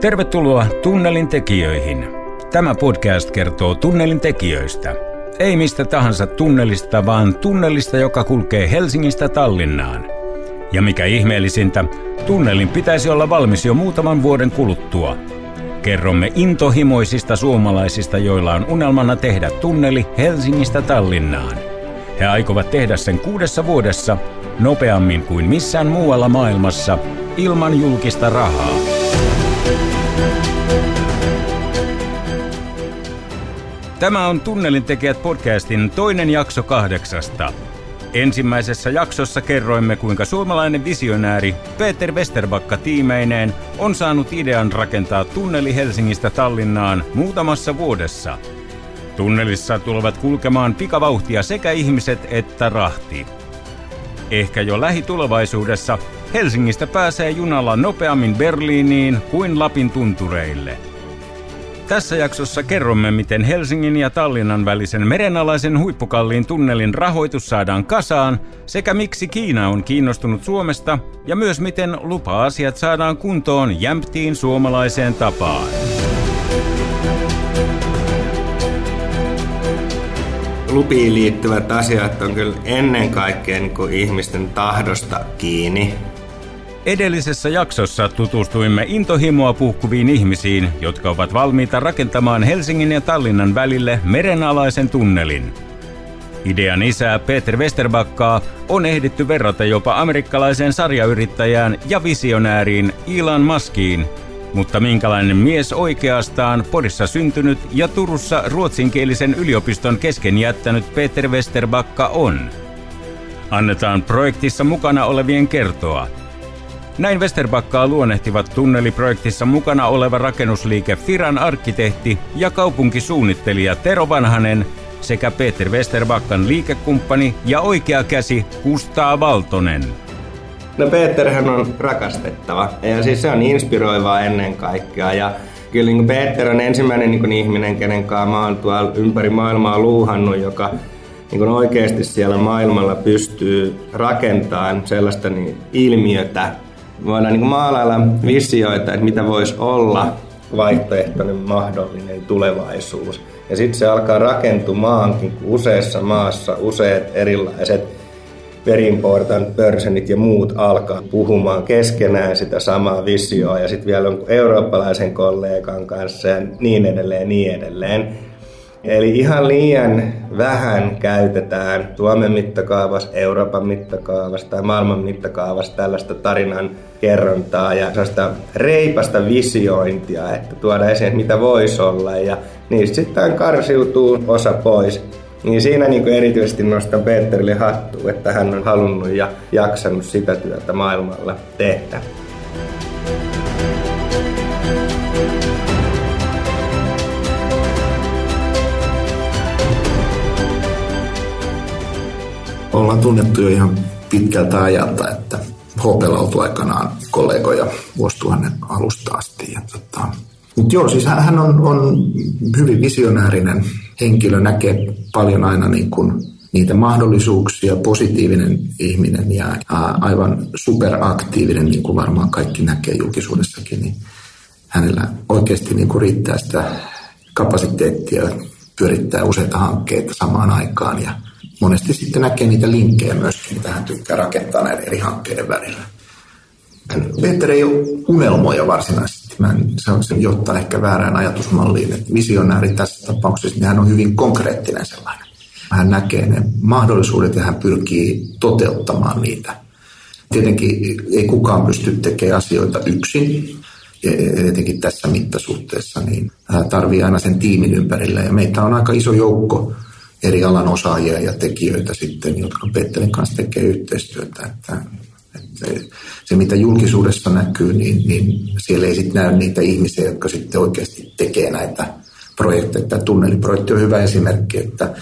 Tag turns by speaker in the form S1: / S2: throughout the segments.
S1: Tervetuloa Tunnelin tekijöihin. Tämä podcast kertoo tunnelin tekijöistä. Ei mistä tahansa tunnelista, vaan tunnelista, joka kulkee Helsingistä Tallinnaan. Ja mikä ihmeellisintä, tunnelin pitäisi olla valmis jo muutaman vuoden kuluttua. Kerromme intohimoisista suomalaisista, joilla on unelmana tehdä tunneli Helsingistä Tallinnaan. He aikovat tehdä sen kuudessa vuodessa, nopeammin kuin missään muualla maailmassa, ilman julkista rahaa. Tämä on Tunnelin tekijät podcastin toinen jakso kahdeksasta. Ensimmäisessä jaksossa kerroimme, kuinka suomalainen visionääri Peter Westerbakka tiimeineen on saanut idean rakentaa tunneli Helsingistä Tallinnaan muutamassa vuodessa. Tunnelissa tulevat kulkemaan pikavauhtia sekä ihmiset että rahti. Ehkä jo lähitulevaisuudessa Helsingistä pääsee junalla nopeammin Berliiniin kuin Lapin tuntureille – tässä jaksossa kerromme, miten Helsingin ja Tallinnan välisen merenalaisen huippukalliin tunnelin rahoitus saadaan kasaan, sekä miksi Kiina on kiinnostunut Suomesta, ja myös miten lupa-asiat saadaan kuntoon jämptiin suomalaiseen tapaan.
S2: Lupiin liittyvät asiat on kyllä ennen kaikkea niin ihmisten tahdosta kiinni.
S1: Edellisessä jaksossa tutustuimme intohimoa puhkuviin ihmisiin, jotka ovat valmiita rakentamaan Helsingin ja Tallinnan välille merenalaisen tunnelin. Idean isää Peter Westerbakkaa on ehditty verrata jopa amerikkalaiseen sarjayrittäjään ja visionääriin Elon Muskiin, mutta minkälainen mies oikeastaan Porissa syntynyt ja Turussa ruotsinkielisen yliopiston kesken jättänyt Peter Westerbakka on? Annetaan projektissa mukana olevien kertoa – näin Westerbakkaa luonnehtivat tunneliprojektissa mukana oleva rakennusliike Firan arkkitehti ja kaupunkisuunnittelija Tero Vanhanen sekä Peter Westerbakkan liikekumppani ja oikea käsi Kustaa Valtonen.
S2: No Peterhän on rakastettava ja siis se on inspiroivaa ennen kaikkea ja kyllä niin Peter on ensimmäinen niin ihminen, kenen kanssa mä oon tuolla ympäri maailmaa luuhannut, joka niin kuin oikeasti siellä maailmalla pystyy rakentamaan sellaista niin ilmiötä, voidaan niin maalailla visioita, että mitä voisi olla vaihtoehtoinen mahdollinen tulevaisuus. Ja sitten se alkaa rakentumaankin useassa maassa useat erilaiset very important personit ja muut alkaa puhumaan keskenään sitä samaa visioa ja sitten vielä on eurooppalaisen kollegan kanssa ja niin edelleen, niin edelleen. Eli ihan liian vähän käytetään Suomen mittakaavassa, Euroopan mittakaavassa tai maailman mittakaavassa tällaista tarinan kerrontaa ja sellaista reipasta visiointia, että tuoda esiin, mitä voisi olla ja niistä sitten karsiutuu osa pois. Niin siinä niin kuin erityisesti nostan Peterille hattua, että hän on halunnut ja jaksanut sitä työtä maailmalla tehdä.
S3: Ollaan tunnettu jo ihan pitkältä ajalta, että hopelautui aikanaan kollegoja vuosituhannen alusta asti. Ja tota, mutta joo, siis hän on, on hyvin visionäärinen henkilö, näkee paljon aina niin kuin niitä mahdollisuuksia, positiivinen ihminen ja aivan superaktiivinen, niin kuin varmaan kaikki näkee julkisuudessakin, niin hänellä oikeasti niin kuin riittää sitä kapasiteettia pyörittää useita hankkeita samaan aikaan ja monesti sitten näkee niitä linkkejä myöskin, mitä hän tykkää rakentaa näiden eri hankkeiden välillä. Peter ei ole unelmoja varsinaisesti. Mä en, se, on, se johtaa ehkä väärään ajatusmalliin. Että visionääri tässä tapauksessa, niin hän on hyvin konkreettinen sellainen. Hän näkee ne mahdollisuudet ja hän pyrkii toteuttamaan niitä. Tietenkin ei kukaan pysty tekemään asioita yksin. Etenkin tässä mittasuhteessa, niin tarvii aina sen tiimin ympärillä. Ja meitä on aika iso joukko eri alan osaajia ja tekijöitä sitten, jotka Petterin kanssa tekee yhteistyötä. Että, että se, mitä julkisuudessa näkyy, niin, niin siellä ei sitten näy niitä ihmisiä, jotka sitten oikeasti tekee näitä projekteja. Tämä tunneliprojekti on hyvä esimerkki, että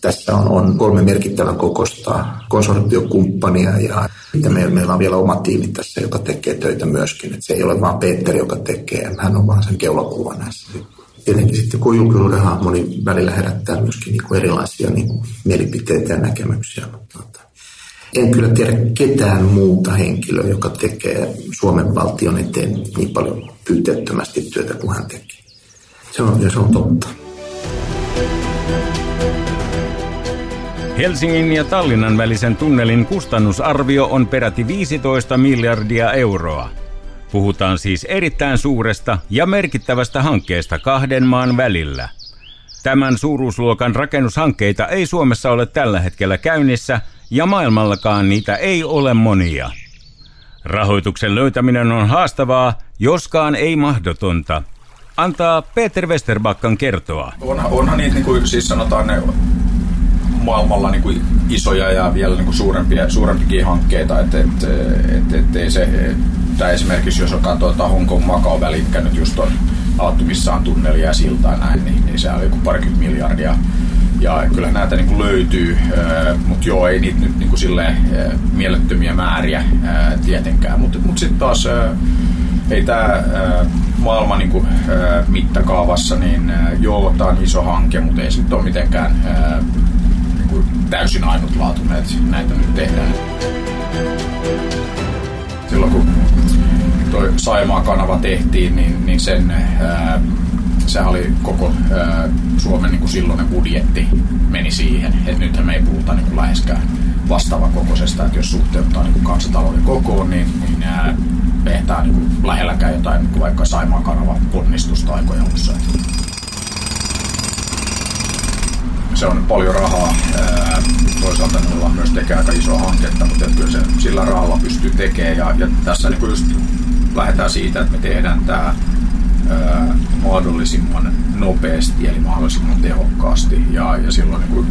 S3: tässä on, on kolme merkittävän kokosta konsortiokumppania ja meillä, meillä on vielä oma tiimi tässä, joka tekee töitä myöskin. Että se ei ole vain Peter, joka tekee, hän on vaan sen keulakuva näissä tietenkin sitten kun julkisuuden hahmo niin välillä herättää myöskin niin kuin erilaisia niin kuin mielipiteitä ja näkemyksiä. Mutta, En kyllä tiedä ketään muuta henkilöä, joka tekee Suomen valtion eteen niin paljon pyyteettömästi työtä kuin hän tekee. Se on, ja se on totta.
S1: Helsingin ja Tallinnan välisen tunnelin kustannusarvio on peräti 15 miljardia euroa. Puhutaan siis erittäin suuresta ja merkittävästä hankkeesta kahden maan välillä. Tämän suuruusluokan rakennushankkeita ei Suomessa ole tällä hetkellä käynnissä ja maailmallakaan niitä ei ole monia. Rahoituksen löytäminen on haastavaa, joskaan ei mahdotonta. Antaa Peter Westerbakkan kertoa.
S4: Onhan, onhan niitä, niin kuin siis sanotaan, ne maailmalla niin kuin isoja ja vielä niin kuin suurempia, suurempikin hankkeita. Et, et, et, et, ei se, tai esimerkiksi jos katsoo tuota Hongkong Macau välikkä nyt just on avattu missään tunnelia ja siltaa näin, niin, niin se oli joku parikymmentä miljardia. Ja kyllä näitä niin kuin löytyy, mutta joo, ei niitä nyt niin kuin silleen, mielettömiä määriä tietenkään. Mutta mut sitten taas ei tämä maailman niin kuin, mittakaavassa, niin joo, tämä on iso hanke, mutta ei nyt ole mitenkään niin kuin täysin ainutlaatuinen, että näitä nyt tehdään. Silloin kun toi Saimaa-kanava tehtiin, niin, niin sen, ää, sehän oli koko ää, Suomen niin kuin silloinen budjetti meni siihen. että nythän me ei puhuta niin kuin läheskään vastaavan kokoisesta, että jos suhteuttaa niin kuin kansantalouden kokoon, niin, niin ää, tehdään niin kuin lähelläkään jotain niin kuin vaikka Saimaan kanavan ponnistusta aikoja alussa se on paljon rahaa. Toisaalta ne ollaan myös tekee aika isoa hanketta, mutta kyllä se sillä rahalla pystyy tekemään. Ja, ja tässä niin just lähdetään siitä, että me tehdään tämä mahdollisimman nopeasti eli mahdollisimman tehokkaasti. Ja, ja silloin niin kuin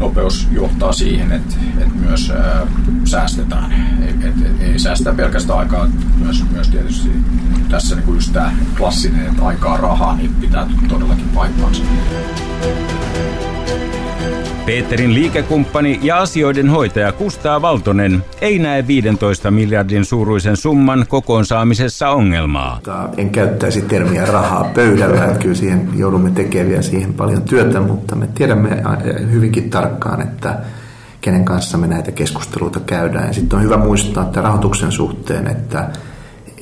S4: nopeus johtaa siihen, että, että myös ää, säästetään. Et, et, ei säästä pelkästään aikaa, myös, myös tietysti tässä niin kuin just tämä klassinen, että aikaa rahaa, niin pitää todellakin paikkaansa.
S1: Peterin liikekumppani ja asioiden hoitaja Kustaa Valtonen ei näe 15 miljardin suuruisen summan kokoonsaamisessa ongelmaa.
S3: En käyttäisi termiä rahaa pöydällä, että kyllä siihen joudumme tekemään siihen paljon työtä, mutta me tiedämme hyvinkin tarkkaan, että kenen kanssa me näitä keskusteluita käydään. Ja sitten on hyvä muistaa että rahoituksen suhteen, että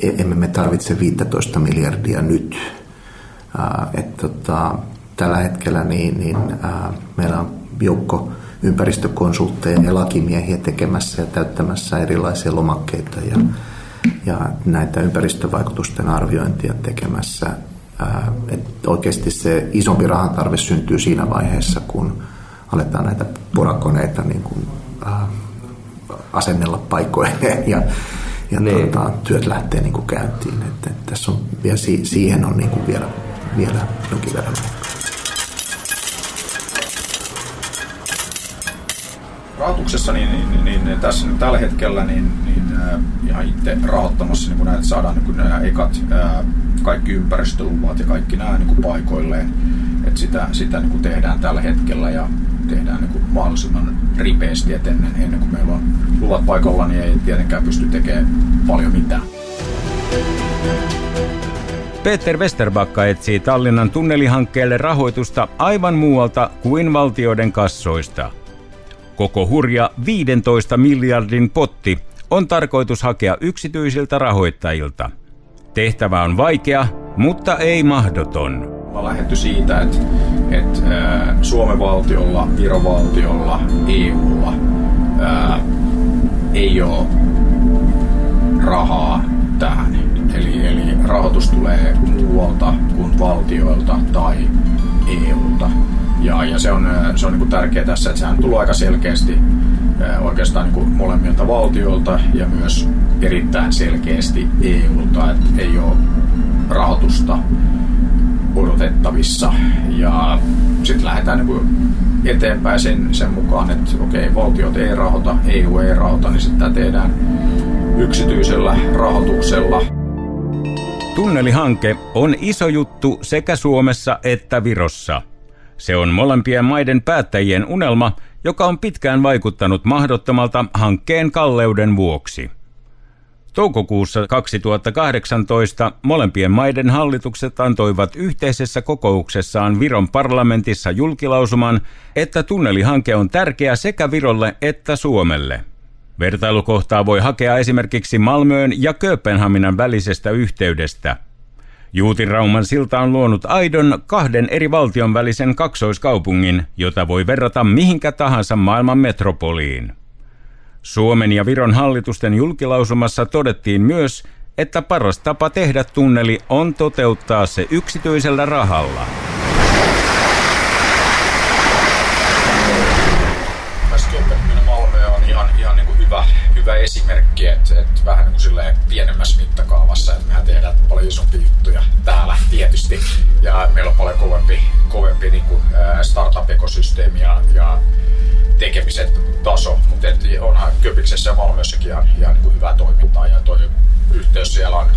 S3: e- emme me tarvitse 15 miljardia nyt. että tota, tällä hetkellä niin, niin meillä on joukko ympäristökonsultteja ja lakimiehiä tekemässä ja täyttämässä erilaisia lomakkeita ja, ja näitä ympäristövaikutusten arviointia tekemässä. Et oikeasti se isompi rahantarve syntyy siinä vaiheessa, kun aletaan näitä porakoneita niin kuin, ää, asennella paikoilleen ja, ja niin. tuota, työt lähtee niin kuin käyntiin. Et, et tässä on, vielä, siihen on niin kuin vielä, vielä jonkin verran
S4: rahoituksessa, niin, niin, niin, niin tässä nyt tällä hetkellä niin, niin äh, ihan itse rahoittamassa niin näitä saadaan niin nämä ekat äh, kaikki ympäristöluvat ja kaikki nämä niin kuin paikoilleen. Et sitä sitä niin kuin tehdään tällä hetkellä ja tehdään niin kuin mahdollisimman ripeästi, että ennen, ennen kuin meillä on luvat paikalla, niin ei tietenkään pysty tekemään paljon mitään.
S1: Peter Westerbakka etsii Tallinnan tunnelihankkeelle rahoitusta aivan muualta kuin valtioiden kassoista – Koko hurja 15 miljardin potti on tarkoitus hakea yksityisiltä rahoittajilta. Tehtävä on vaikea, mutta ei mahdoton.
S4: Mä lähdetty siitä, että, että Suomen valtiolla, Viron valtiolla, EUlla ää, ei ole rahaa tähän. Eli, eli rahoitus tulee muualta kuin valtioilta tai EUlta. Ja, ja se on, se on niin kuin tärkeää tässä, että sehän tulee aika selkeästi oikeastaan niin kuin molemmilta valtioilta ja myös erittäin selkeästi EUlta, että ei ole rahoitusta odotettavissa. Ja sitten lähdetään niin kuin eteenpäin sen, sen mukaan, että okei, valtiot ei rahoita, EU ei rahoita, niin sitten tehdään yksityisellä rahoituksella.
S1: Tunnelihanke on iso juttu sekä Suomessa että Virossa – se on molempien maiden päättäjien unelma, joka on pitkään vaikuttanut mahdottomalta hankkeen kalleuden vuoksi. Toukokuussa 2018 molempien maiden hallitukset antoivat yhteisessä kokouksessaan Viron parlamentissa julkilausuman, että tunnelihanke on tärkeä sekä Virolle että Suomelle. Vertailukohtaa voi hakea esimerkiksi Malmöön ja Kööpenhaminan välisestä yhteydestä. Juutirauman silta on luonut aidon kahden eri valtion välisen kaksoiskaupungin, jota voi verrata mihinkä tahansa maailman metropoliin. Suomen ja Viron hallitusten julkilausumassa todettiin myös, että paras tapa tehdä tunneli on toteuttaa se yksityisellä rahalla.
S4: hyvä, esimerkki, että, että vähän niin kuin pienemmässä mittakaavassa, että mehän tehdään paljon isompia juttuja täällä tietysti, ja meillä on paljon kovempi, kovempi niin kuin, startup-ekosysteemi ja, ja tekemisen taso, mutta onhan Köpiksessä ja Malmössäkin ihan, ihan niin kuin hyvää toimintaa ja toi yhteys siellä on,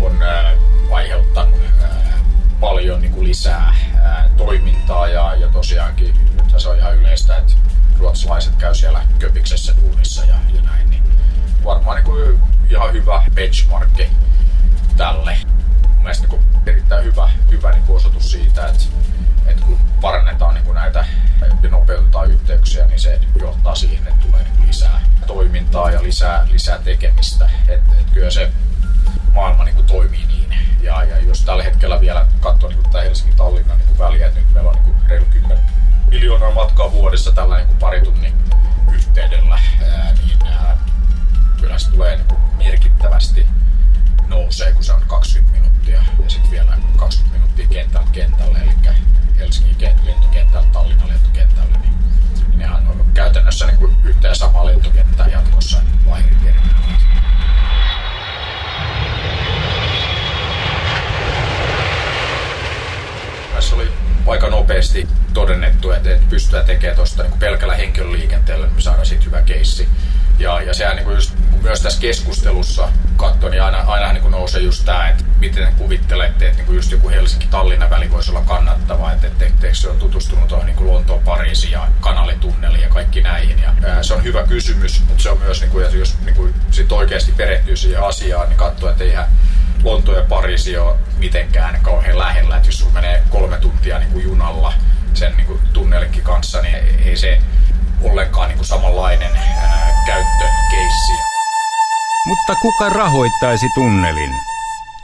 S4: on ää, aiheuttanut ää, paljon niin kuin lisää ää, toimintaa ja, ja tosiaankin se on ihan yleistä, että ruotsalaiset käy siellä Köpiksessä duunissa ja, ja näin, niin varmaan niin ihan hyvä benchmarkki tälle. Mielestäni niin erittäin hyvä, hyvä niin osoitus siitä, että, että kun parannetaan niin näitä ja nopeutetaan yhteyksiä, niin se johtaa siihen, että tulee niin lisää toimintaa ja lisää, lisää tekemistä. Et, et kyllä se maailma niin kuin toimii niin. Ja, ja jos tällä hetkellä vielä katsoo niin tätä Helsingin-Tallinnan niin väliä, että nyt meillä on niin kuin reilu 10 miljoonaa matkaa vuodessa tällä niin kuin pari tunnin yhteydellä, ää, niin ää, kyllä se tulee niin kuin merkittävästi nousee, kun se on 20 minuuttia ja sitten vielä 20 minuuttia kentältä kentälle, eli Helsingin lentokentällä, Tallinnan lentokentällä, niin, niin nehän on käytännössä niin kuin yhtä ja samaa lentokenttää jatkossa vaihdeterminaaleissa. Tässä oli aika nopeasti todennettu, että, että pystytään tekemään tuosta niin pelkällä henkilöliikenteellä, niin me saadaan sitten hyvä keissi. Ja, ja sehän niin kuin just, myös tässä keskustelussa katsoin, niin aina, aina niin nousee just tämä, että miten kuvittelette, että niin kuin just joku Helsinki-Tallinnan väli voisi olla kannattava, että että se on tutustunut tuohon niin Lontoon, Pariisi ja kanalitunneliin ja kaikki näihin. Ja, ää, se on hyvä kysymys, mutta se on myös, niin kuin, jos niin kuin, sit oikeasti perehtyy siihen asiaan, niin katsoo, että eihän Lonto ja Pariisi ole mitenkään kauhean lähellä. Että jos sulla menee kolme tuntia niin kuin junalla sen niin kuin tunnelinkin kanssa, niin ei se ollenkaan niin kuin samanlainen ää, käyttökeissi.
S1: Mutta kuka rahoittaisi tunnelin?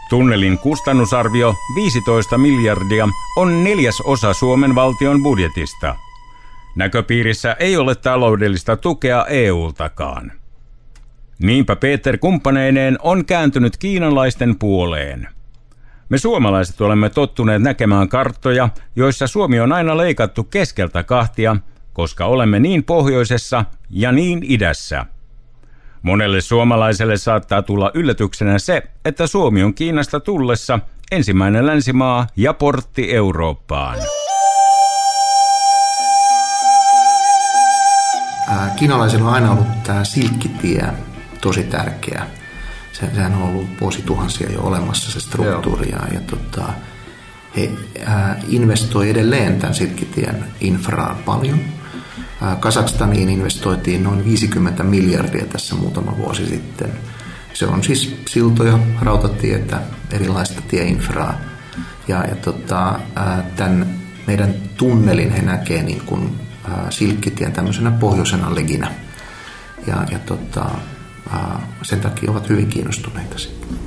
S1: Tunnelin kustannusarvio 15 miljardia on neljäs osa Suomen valtion budjetista. Näköpiirissä ei ole taloudellista tukea EU-takaan. Niinpä Peter kumppaneineen on kääntynyt kiinalaisten puoleen. Me suomalaiset olemme tottuneet näkemään karttoja, joissa Suomi on aina leikattu keskeltä kahtia, koska olemme niin pohjoisessa ja niin idässä. Monelle suomalaiselle saattaa tulla yllätyksenä se, että Suomi on Kiinasta tullessa ensimmäinen länsimaa ja portti Eurooppaan.
S3: Kiinalaisilla on aina ollut tämä silkkitie tosi tärkeä. Se, sehän on ollut vuosituhansia jo olemassa se struktuuri ja, ja tota, he ää, investoi edelleen tämän silkkitien infraan paljon. Ää, Kazakstaniin investoitiin noin 50 miljardia tässä muutama vuosi sitten. Se on siis siltoja, rautatietä, erilaista tieinfraa. Ja, ja tota, tämän meidän tunnelin he näkee niin kuin, silkkitien tämmöisenä pohjoisena leginä. Ja, ja tota, sen takia ovat hyvin kiinnostuneita sitten.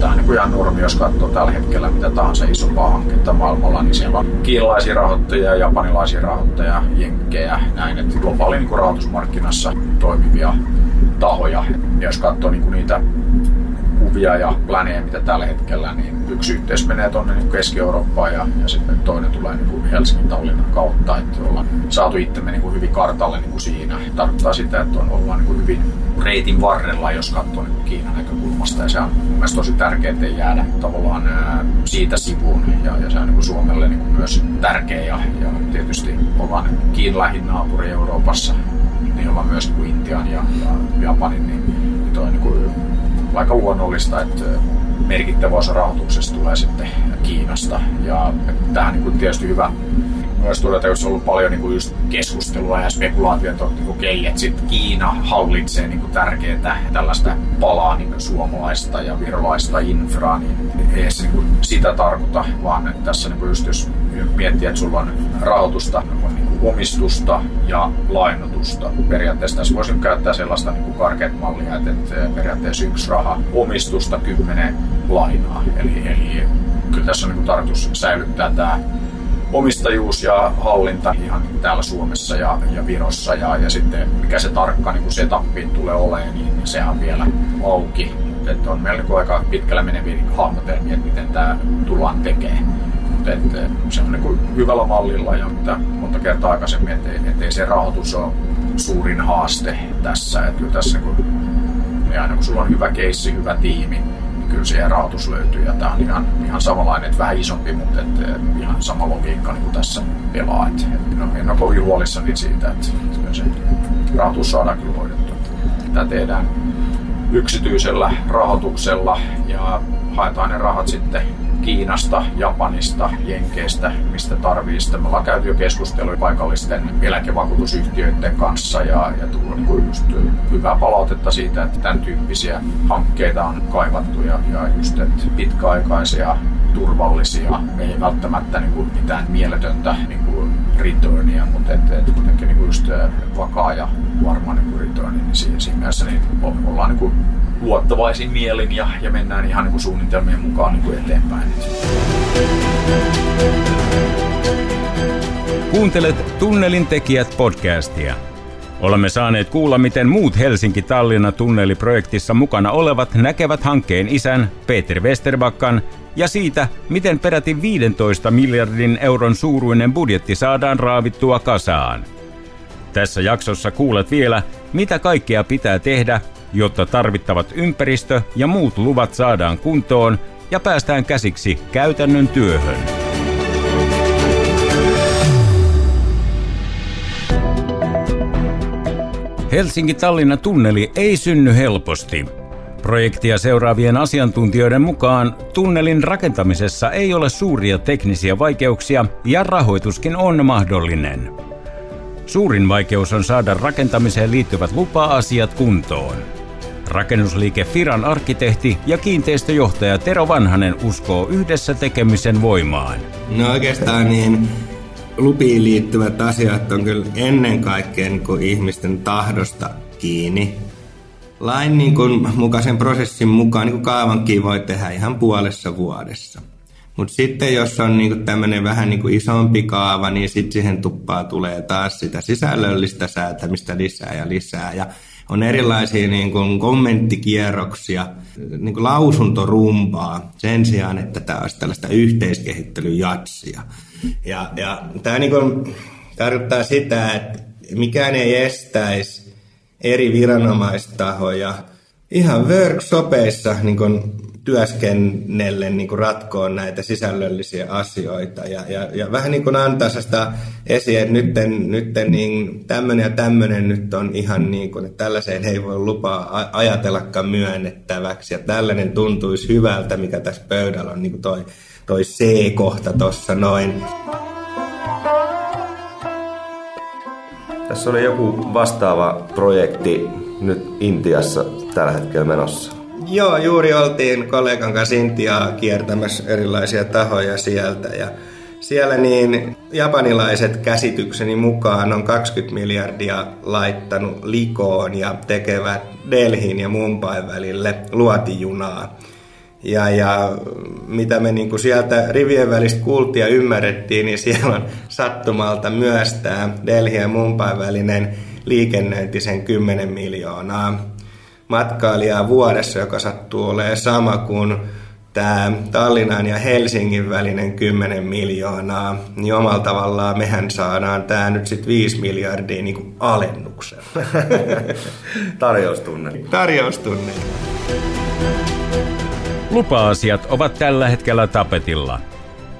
S4: Tämä on niin ihan normi, jos katsoo tällä hetkellä mitä tahansa isompaa hanketta maailmalla, niin siellä on kiinalaisia rahoittajia, japanilaisia rahoittajia, jenkkejä, näin, että globaali niin rahoitusmarkkinassa toimivia tahoja. Ja jos katsoo niin niitä kuvia ja planeja, mitä tällä hetkellä, niin yksi yhteys menee tuonne niin Keski-Eurooppaan ja, ja sitten toinen tulee niin kuin Helsingin Tallinnan kautta, että ollaan saatu itsemme niin kuin hyvin kartalle niin kuin siinä. Tarkoittaa sitä, että on ollaan niin kuin hyvin reitin varrella, jos katsoo niin Kiinan näkökulmasta. Ja se on mun mielestä tosi tärkeää, ettei jäädä tavallaan siitä sivuun. Ja, ja se on niin kuin Suomelle niin kuin myös tärkeä. Ja, ja tietysti ollaan Kiinan lähin naapuri Euroopassa, niin ollaan myös niin kuin Intian ja, ja Japanin, niin, niin toi niin kuin aika luonnollista, että merkittävä osa rahoituksesta tulee sitten Kiinasta. Ja tähän niin tietysti hyvä myös todeta, jos on ollut paljon niin kuin just keskustelua ja spekulaatiota, että niin okei, että sitten Kiina hallitsee niin kuin tärkeää tällaista palaa niin suomalaista ja virolaista infraa, niin ei se niin kuin sitä tarkoita, vaan tässä niin kuin just jos miettii, että sulla on rahoitusta, on niin kuin omistusta ja lainotusta. Periaatteessa tässä voisi käyttää sellaista niin karkeat mallia, että, että periaatteessa yksi raha omistusta, kymmenen lainaa. Eli, eli kyllä tässä on niin kuin tarkoitus säilyttää tämä omistajuus ja hallinta ihan niin täällä Suomessa ja, ja Virossa ja, ja sitten mikä se tarkka niin setappiin tulee olemaan, niin, niin sehän on vielä auki. Että on melko aika pitkällä meneviä niin hahmotelmia, että miten tämä tullaan tekemään. Mutta se on niin hyvällä mallilla ja mitä monta kertaa aikaisemmin, ettei, ettei se rahoitus ole suurin haaste tässä. Että kyllä tässä kun, niin aina kun sulla on hyvä keissi, hyvä tiimi, kyllä siihen rahoitus löytyy ja tämä on ihan, ihan samanlainen, että vähän isompi, mutta et, ihan sama logiikka niin kuin tässä pelaa. Et, et, no, en ole kovin huolissani siitä, että, että se rahoitus saadaan kyllä hoidettua. Tämä tehdään yksityisellä rahoituksella ja haetaan ne rahat sitten Kiinasta, Japanista, Jenkeistä, mistä tarvii. Sitten me ollaan käyty jo keskustelua paikallisten eläkevakuutusyhtiöiden kanssa ja, ja tullut niin kuin just hyvää palautetta siitä, että tämän tyyppisiä hankkeita on kaivattu ja, ja just että pitkäaikaisia turvallisia, ei välttämättä niin kuin mitään mieletöntä niin kuin returnia, mutta et, et kuitenkin niin kuin just vakaa ja varma niin kuin returni, niin siinä, siinä mielessä niin ollaan niin kuin luottavaisin mielin ja, ja mennään ihan niin kuin suunnitelmien mukaan niin kuin eteenpäin.
S1: Kuuntelet Tunnelin tekijät podcastia. Olemme saaneet kuulla, miten muut Helsinki-Tallinna tunneliprojektissa mukana olevat näkevät hankkeen isän Peter Westerbakkan ja siitä, miten peräti 15 miljardin euron suuruinen budjetti saadaan raavittua kasaan. Tässä jaksossa kuulet vielä, mitä kaikkea pitää tehdä, jotta tarvittavat ympäristö- ja muut luvat saadaan kuntoon ja päästään käsiksi käytännön työhön. Helsinki-Tallinna tunneli ei synny helposti. Projektia seuraavien asiantuntijoiden mukaan tunnelin rakentamisessa ei ole suuria teknisiä vaikeuksia ja rahoituskin on mahdollinen. Suurin vaikeus on saada rakentamiseen liittyvät lupa-asiat kuntoon. Rakennusliike Firan arkkitehti ja kiinteistöjohtaja Tero Vanhanen uskoo yhdessä tekemisen voimaan.
S2: No oikeastaan niin lupiin liittyvät asiat on kyllä ennen kaikkea niin kuin ihmisten tahdosta kiinni. Lain niin kuin, mukaisen prosessin mukaan niin kuin kaavankin voi tehdä ihan puolessa vuodessa. Mutta sitten jos on niinku tämmöinen vähän niinku isompi kaava, niin sitten siihen tuppaa tulee taas sitä sisällöllistä säätämistä lisää ja lisää. Ja on erilaisia niin kuin kommenttikierroksia, niin kuin lausuntorumpaa sen sijaan, että tämä olisi tällaista yhteiskehittelyjatsia. Ja, ja tämä niin kuin tarkoittaa sitä, että mikään ei estäisi eri viranomaistahoja ihan workshopeissa niin kuin työskennellen niin kuin ratkoa näitä sisällöllisiä asioita ja, ja, ja vähän niin kuin antaa sitä esiin, että nyt, nyt niin tämmöinen ja tämmöinen nyt on ihan niin kuin, että tällaiseen ei voi lupaa ajatellakaan myönnettäväksi ja tällainen tuntuisi hyvältä, mikä tässä pöydällä on, niin kuin toi, toi C-kohta tuossa noin.
S5: Tässä oli joku vastaava projekti nyt Intiassa tällä hetkellä menossa.
S2: Joo, juuri oltiin kollegan kanssa Intiaa kiertämässä erilaisia tahoja sieltä ja siellä niin japanilaiset käsitykseni mukaan on 20 miljardia laittanut likoon ja tekevät Delhin ja Mumbai välille luotijunaa. Ja, ja mitä me niin kuin sieltä rivien välistä kuultiin ja ymmärrettiin, niin siellä on sattumalta myös tämä Delhi ja Mumbai välinen liikennöinti sen 10 miljoonaa matkailijaa vuodessa, joka sattuu olemaan sama kuin tämä Tallinnan ja Helsingin välinen 10 miljoonaa, niin omalla tavallaan mehän saadaan tämä nyt sitten 5 miljardia niin kuin alennuksella.
S5: Tarjoustunneli.
S2: Tarjoustunneli.
S1: Lupa-asiat ovat tällä hetkellä tapetilla.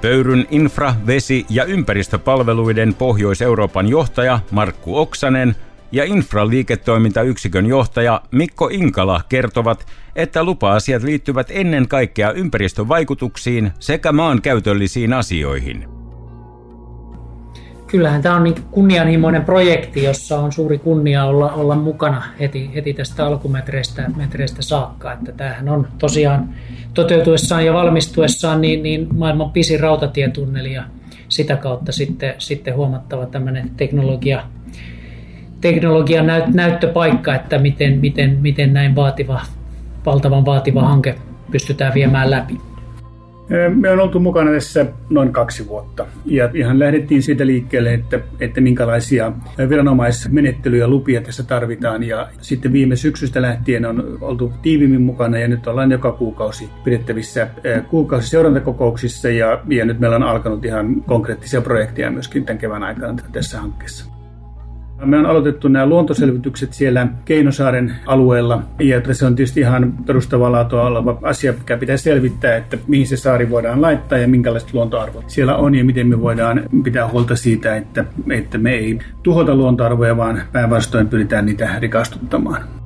S1: Pöyryn infra-, vesi- ja ympäristöpalveluiden Pohjois-Euroopan johtaja Markku Oksanen – ja infraliiketoimintayksikön johtaja Mikko Inkala kertovat, että lupa-asiat liittyvät ennen kaikkea ympäristövaikutuksiin sekä maankäytöllisiin asioihin.
S6: kyllähän tämä on niin kunnianhimoinen projekti, jossa on suuri kunnia olla, olla mukana heti, heti tästä alkumetreistä metreistä saakka. Että tämähän on tosiaan toteutuessaan ja valmistuessaan niin, niin maailman pisin rautatietunneli ja sitä kautta sitten, sitten huomattava tämmöinen teknologia, teknologian näyt, näyttöpaikka, että miten, miten, miten näin vaativa, valtavan vaativa hanke pystytään viemään läpi.
S7: Me on oltu mukana tässä noin kaksi vuotta ja ihan lähdettiin siitä liikkeelle, että, että minkälaisia viranomaismenettelyjä lupia tässä tarvitaan ja sitten viime syksystä lähtien on oltu tiivimmin mukana ja nyt ollaan joka kuukausi pidettävissä kuukausi seurantakokouksissa ja, ja nyt meillä on alkanut ihan konkreettisia projekteja myöskin tämän kevään aikana tässä hankkeessa. Me on aloitettu nämä luontoselvitykset siellä Keinosaaren alueella ja se on tietysti ihan perustavaa laatua oleva asia, mikä pitää selvittää, että mihin se saari voidaan laittaa ja minkälaiset luontoarvot siellä on ja miten me voidaan pitää huolta siitä, että, että me ei tuhota luontoarvoja, vaan päinvastoin pyritään niitä rikastuttamaan.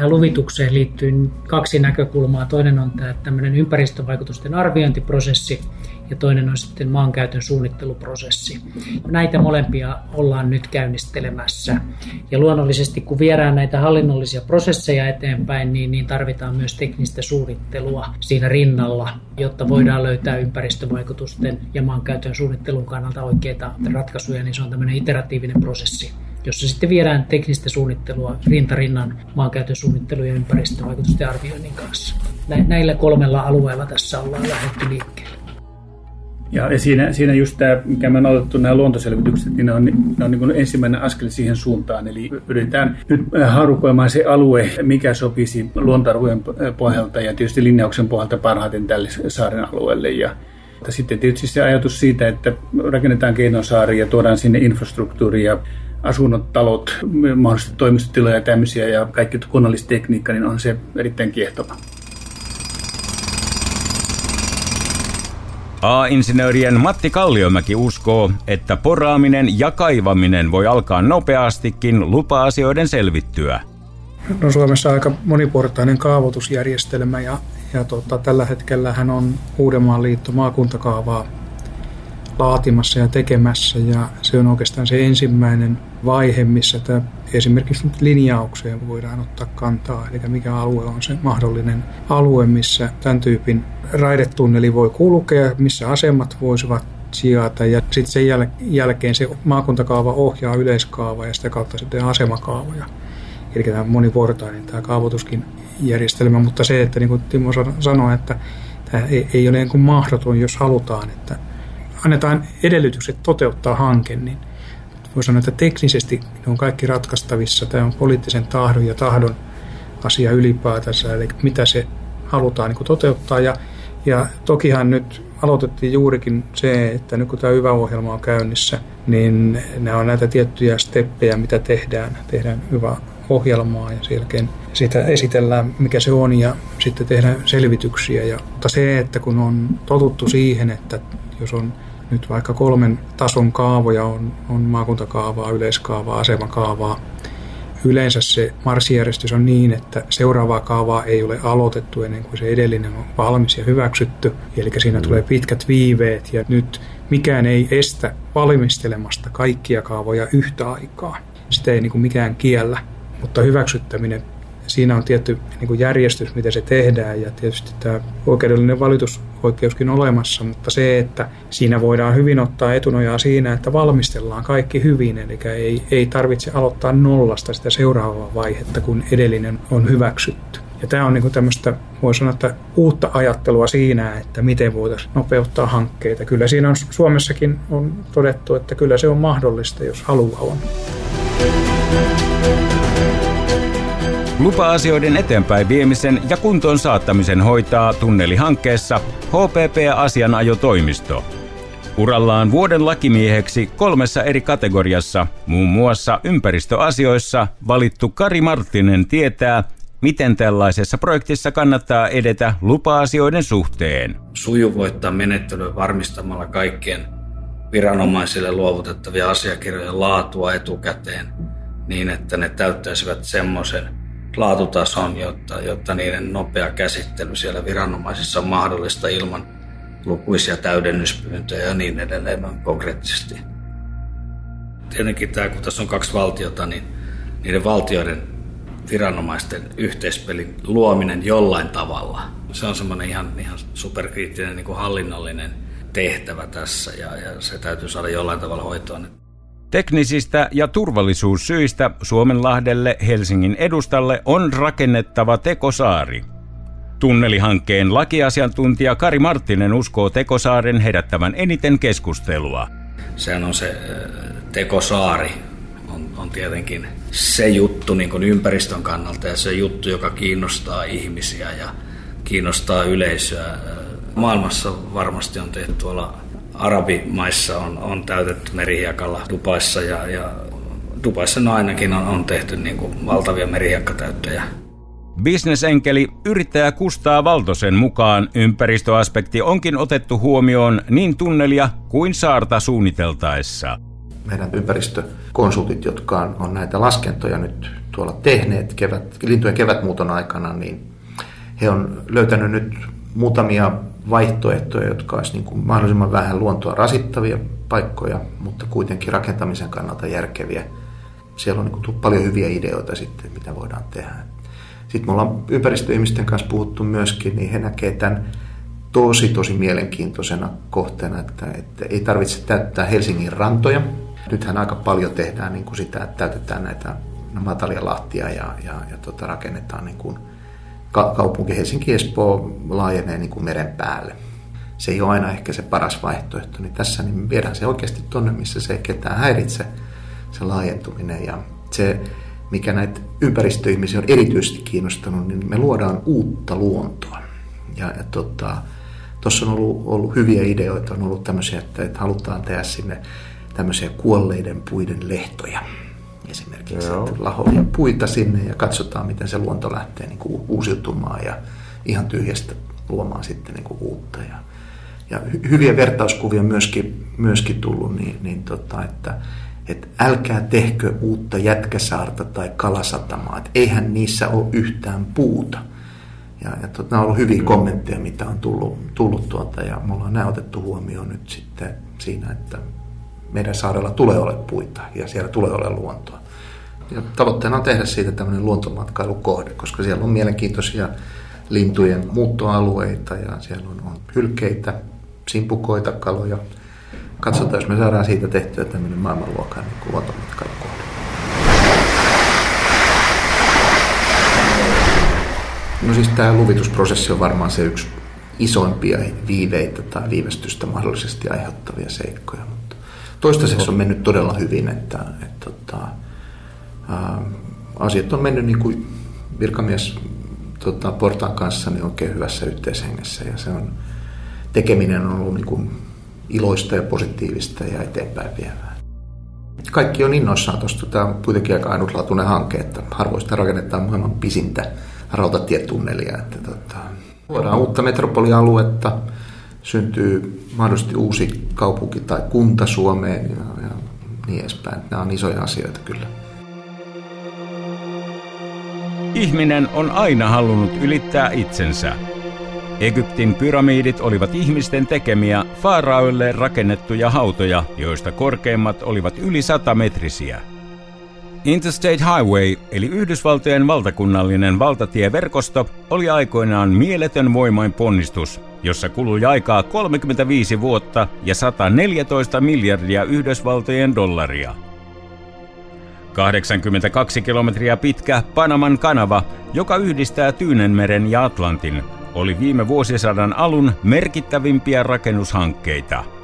S6: Tähän luvitukseen liittyy kaksi näkökulmaa. Toinen on tämä tämmöinen ympäristövaikutusten arviointiprosessi ja toinen on sitten maankäytön suunnitteluprosessi. Näitä molempia ollaan nyt käynnistelemässä. Ja luonnollisesti kun viedään näitä hallinnollisia prosesseja eteenpäin, niin, niin tarvitaan myös teknistä suunnittelua siinä rinnalla, jotta voidaan löytää ympäristövaikutusten ja maankäytön suunnittelun kannalta oikeita ratkaisuja, niin se on tämmöinen iteratiivinen prosessi jossa sitten viedään teknistä suunnittelua rintarinnan maankäytön suunnittelu ja ympäristövaikutusten arvioinnin kanssa. Näillä kolmella alueella tässä ollaan lähdetty liikkeelle.
S7: Ja siinä, siinä just tämä, mikä me on otettu nämä luontoselvitykset, niin ne on, ne on niin ensimmäinen askel siihen suuntaan. Eli yritetään nyt harukoimaan se alue, mikä sopisi luontarvojen pohjalta ja tietysti linjauksen pohjalta parhaiten tälle saaren alueelle. Ja sitten tietysti se ajatus siitä, että rakennetaan keinosaari ja tuodaan sinne infrastruktuuria asunnot, talot, mahdollisesti toimistotiloja ja tämmöisiä ja kaikki kunnallistekniikka, niin on se erittäin kiehtova.
S1: A-insinöörien Matti Kalliomäki uskoo, että poraaminen ja kaivaminen voi alkaa nopeastikin lupa-asioiden selvittyä.
S8: No Suomessa on aika moniportainen kaavoitusjärjestelmä ja, ja tota, tällä hetkellä hän on Uudenmaan liitto maakuntakaavaa laatimassa ja tekemässä ja se on oikeastaan se ensimmäinen vaihe, missä tämä esimerkiksi nyt linjaukseen voidaan ottaa kantaa, eli mikä alue on se mahdollinen alue, missä tämän tyypin raidetunneli voi kulkea, missä asemat voisivat sijata ja sitten sen jäl- jälkeen se maakuntakaava ohjaa yleiskaava ja sitä kautta sitten asemakaavoja. Eli tämä moniportainen tämä kaavoituskin järjestelmä, mutta se, että niin kuin Timo sanoi, että tämä ei, ei ole niin kuin mahdoton, jos halutaan, että annetaan edellytykset toteuttaa hanke, niin voi sanoa, että teknisesti ne on kaikki ratkaistavissa. Tämä on poliittisen tahdon ja tahdon asia ylipäätänsä, eli mitä se halutaan niin toteuttaa. Ja, ja tokihan nyt aloitettiin juurikin se, että nyt kun tämä hyvä-ohjelma on käynnissä, niin nämä on näitä tiettyjä steppejä, mitä tehdään. Tehdään hyvä ohjelmaa ja sen sitä esitellään, mikä se on ja sitten tehdään selvityksiä. Ja, mutta se, että kun on totuttu siihen, että jos on nyt vaikka kolmen tason kaavoja on, on maakuntakaavaa, yleiskaavaa, asemakaavaa. Yleensä se marssijärjestys on niin, että seuraavaa kaavaa ei ole aloitettu ennen kuin se edellinen on valmis ja hyväksytty. Eli siinä mm. tulee pitkät viiveet ja nyt mikään ei estä valmistelemasta kaikkia kaavoja yhtä aikaa. Sitä ei niin kuin mikään kiellä, mutta hyväksyttäminen siinä on tietty niin kuin järjestys, miten se tehdään ja tietysti tämä oikeudellinen valitusoikeuskin olemassa, mutta se, että siinä voidaan hyvin ottaa etunojaa siinä, että valmistellaan kaikki hyvin, eli ei, ei tarvitse aloittaa nollasta sitä seuraavaa vaihetta, kun edellinen on hyväksytty. Ja tämä on niin tämmöistä, voi sanoa, että uutta ajattelua siinä, että miten voitaisiin nopeuttaa hankkeita. Kyllä siinä on Suomessakin on todettu, että kyllä se on mahdollista, jos halua on.
S1: Lupa-asioiden eteenpäin viemisen ja kuntoon saattamisen hoitaa tunnelihankkeessa HPP-asianajotoimisto. Urallaan vuoden lakimieheksi kolmessa eri kategoriassa, muun muassa ympäristöasioissa, valittu Kari Marttinen tietää, miten tällaisessa projektissa kannattaa edetä lupa-asioiden suhteen.
S9: Sujuvoittaa menettelyä varmistamalla kaikkien viranomaisille luovutettavia asiakirjojen laatua etukäteen niin, että ne täyttäisivät semmoisen laatutason, jotta, jotta niiden nopea käsittely siellä viranomaisissa on mahdollista ilman lukuisia täydennyspyyntöjä ja niin edelleen on konkreettisesti. tietenkin tämä, kun tässä on kaksi valtiota, niin niiden valtioiden viranomaisten yhteispelin luominen jollain tavalla. Se on semmoinen ihan, ihan superkriittinen niin kuin hallinnollinen tehtävä tässä ja, ja se täytyy saada jollain tavalla hoitoon.
S1: Teknisistä ja turvallisuussyistä Suomenlahdelle Helsingin edustalle on rakennettava tekosaari. Tunnelihankkeen lakiasiantuntija Kari Marttinen uskoo tekosaaren herättävän eniten keskustelua.
S9: Sehän on se tekosaari, on, on tietenkin se juttu niin kuin ympäristön kannalta ja se juttu, joka kiinnostaa ihmisiä ja kiinnostaa yleisöä. Maailmassa varmasti on tehty tuolla arabimaissa on, on täytetty merihiekalla Dubaissa ja, ja Dubaissa no ainakin on, on tehty niin kuin valtavia merihiekkatautteja.
S1: Bisnesenkeli yrittäjä Kustaa Valtosen mukaan ympäristöaspekti onkin otettu huomioon niin tunnelia kuin saarta suunniteltaessa.
S3: Meidän ympäristökonsultit, jotka on, on näitä laskentoja nyt tuolla tehneet kevät, lintujen kevätmuuton aikana, niin he on löytänyt nyt muutamia vaihtoehtoja, jotka olisi niin kuin mahdollisimman vähän luontoa rasittavia paikkoja, mutta kuitenkin rakentamisen kannalta järkeviä. Siellä on niin kuin paljon hyviä ideoita sitten, mitä voidaan tehdä. Sitten me ollaan ympäristöihmisten kanssa puhuttu myöskin, niin he näkevät tämän tosi tosi mielenkiintoisena kohteena, että, että ei tarvitse täyttää Helsingin rantoja. Nythän aika paljon tehdään niin kuin sitä, että täytetään näitä matalia lahtia ja, ja, ja tota, rakennetaan niin kuin kaupunki Helsinki-Espoo laajenee niin kuin meren päälle. Se ei ole aina ehkä se paras vaihtoehto, niin tässä niin viedään se oikeasti tuonne, missä se ketään häiritse, se laajentuminen. Ja se, mikä näitä ympäristöihmisiä on erityisesti kiinnostanut, niin me luodaan uutta luontoa. Ja, ja tota, on ollut, ollut hyviä ideoita, on ollut tämmöisiä, että, että halutaan tehdä sinne tämmöisiä kuolleiden puiden lehtoja esimerkiksi. Joo. Lahoja puita sinne ja katsotaan, miten se luonto lähtee niin kuin uusiutumaan ja ihan tyhjästä luomaan sitten niin kuin uutta. Ja, ja hyviä vertauskuvia myöskin, myöskin tullut, niin, niin tota, että, että älkää tehkö uutta jätkäsaarta tai kalasatamaa, että eihän niissä ole yhtään puuta. Ja, ja tot, nämä on ollut hyviä kommentteja, mitä on tullut, tullut tuolta, ja me ollaan nämä otettu huomioon nyt sitten siinä, että meidän saarella tulee olla puita ja siellä tulee olla luontoa. Ja tavoitteena on tehdä siitä tämmöinen luontomatkailukohde, koska siellä on mielenkiintoisia lintujen muuttoalueita ja siellä on, on hylkeitä, simpukoita, kaloja. Katsotaan, jos me saadaan siitä tehtyä tämmöinen maailmanluokan niin luontomatkailukohde. No siis tämä luvitusprosessi on varmaan se yksi isoimpia viiveitä tai viivästystä mahdollisesti aiheuttavia seikkoja, toistaiseksi on mennyt todella hyvin, että, että, että tota, asiat on mennyt niin kuin virkamies tota, Portaan kanssa niin oikein hyvässä yhteishengessä ja se on, tekeminen on ollut niin kuin iloista ja positiivista ja eteenpäin vievää. Kaikki on innoissaan tuosta. Tämä on kuitenkin aika ainutlaatuinen hanke, että harvoista rakennetaan maailman pisintä rautatietunnelia. Että tota, luodaan uutta metropolialuetta, syntyy mahdollisesti uusi kaupunki tai kunta Suomeen ja, ja niin edespäin. Nämä on isoja asioita kyllä.
S1: Ihminen on aina halunnut ylittää itsensä. Egyptin pyramidit olivat ihmisten tekemiä faaraoille rakennettuja hautoja, joista korkeimmat olivat yli metrisiä. Interstate Highway, eli Yhdysvaltojen valtakunnallinen valtatieverkosto, oli aikoinaan mieletön voimain ponnistus, jossa kului aikaa 35 vuotta ja 114 miljardia Yhdysvaltojen dollaria. 82 kilometriä pitkä Panaman kanava, joka yhdistää Tyynenmeren ja Atlantin, oli viime vuosisadan alun merkittävimpiä rakennushankkeita.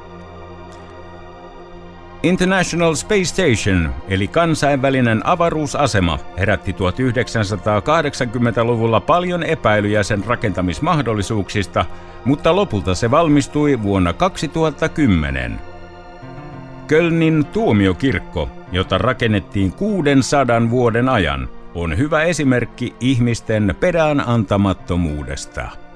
S1: International Space Station, eli kansainvälinen avaruusasema, herätti 1980-luvulla paljon epäilyjä sen rakentamismahdollisuuksista, mutta lopulta se valmistui vuonna 2010. Kölnin tuomiokirkko, jota rakennettiin 600 vuoden ajan, on hyvä esimerkki ihmisten perään antamattomuudesta.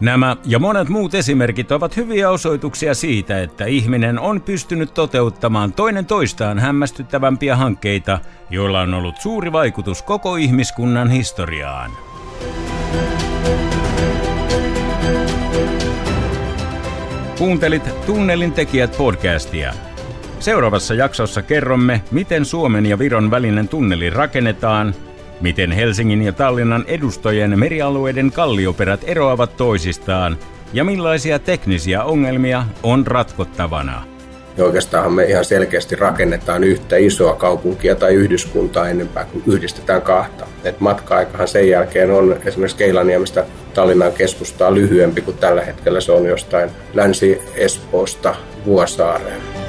S1: Nämä ja monet muut esimerkit ovat hyviä osoituksia siitä, että ihminen on pystynyt toteuttamaan toinen toistaan hämmästyttävämpiä hankkeita, joilla on ollut suuri vaikutus koko ihmiskunnan historiaan. Kuuntelit Tunnelin tekijät podcastia. Seuraavassa jaksossa kerromme, miten Suomen ja Viron välinen tunneli rakennetaan, miten Helsingin ja Tallinnan edustojen merialueiden kallioperät eroavat toisistaan ja millaisia teknisiä ongelmia on ratkottavana.
S10: Ja oikeastaan me ihan selkeästi rakennetaan yhtä isoa kaupunkia tai yhdyskuntaa enempää kuin yhdistetään kahta. Et matka-aikahan sen jälkeen on esimerkiksi Keilaniemestä Tallinnan keskustaa lyhyempi kuin tällä hetkellä se on jostain Länsi-Espoosta Vuosaareen.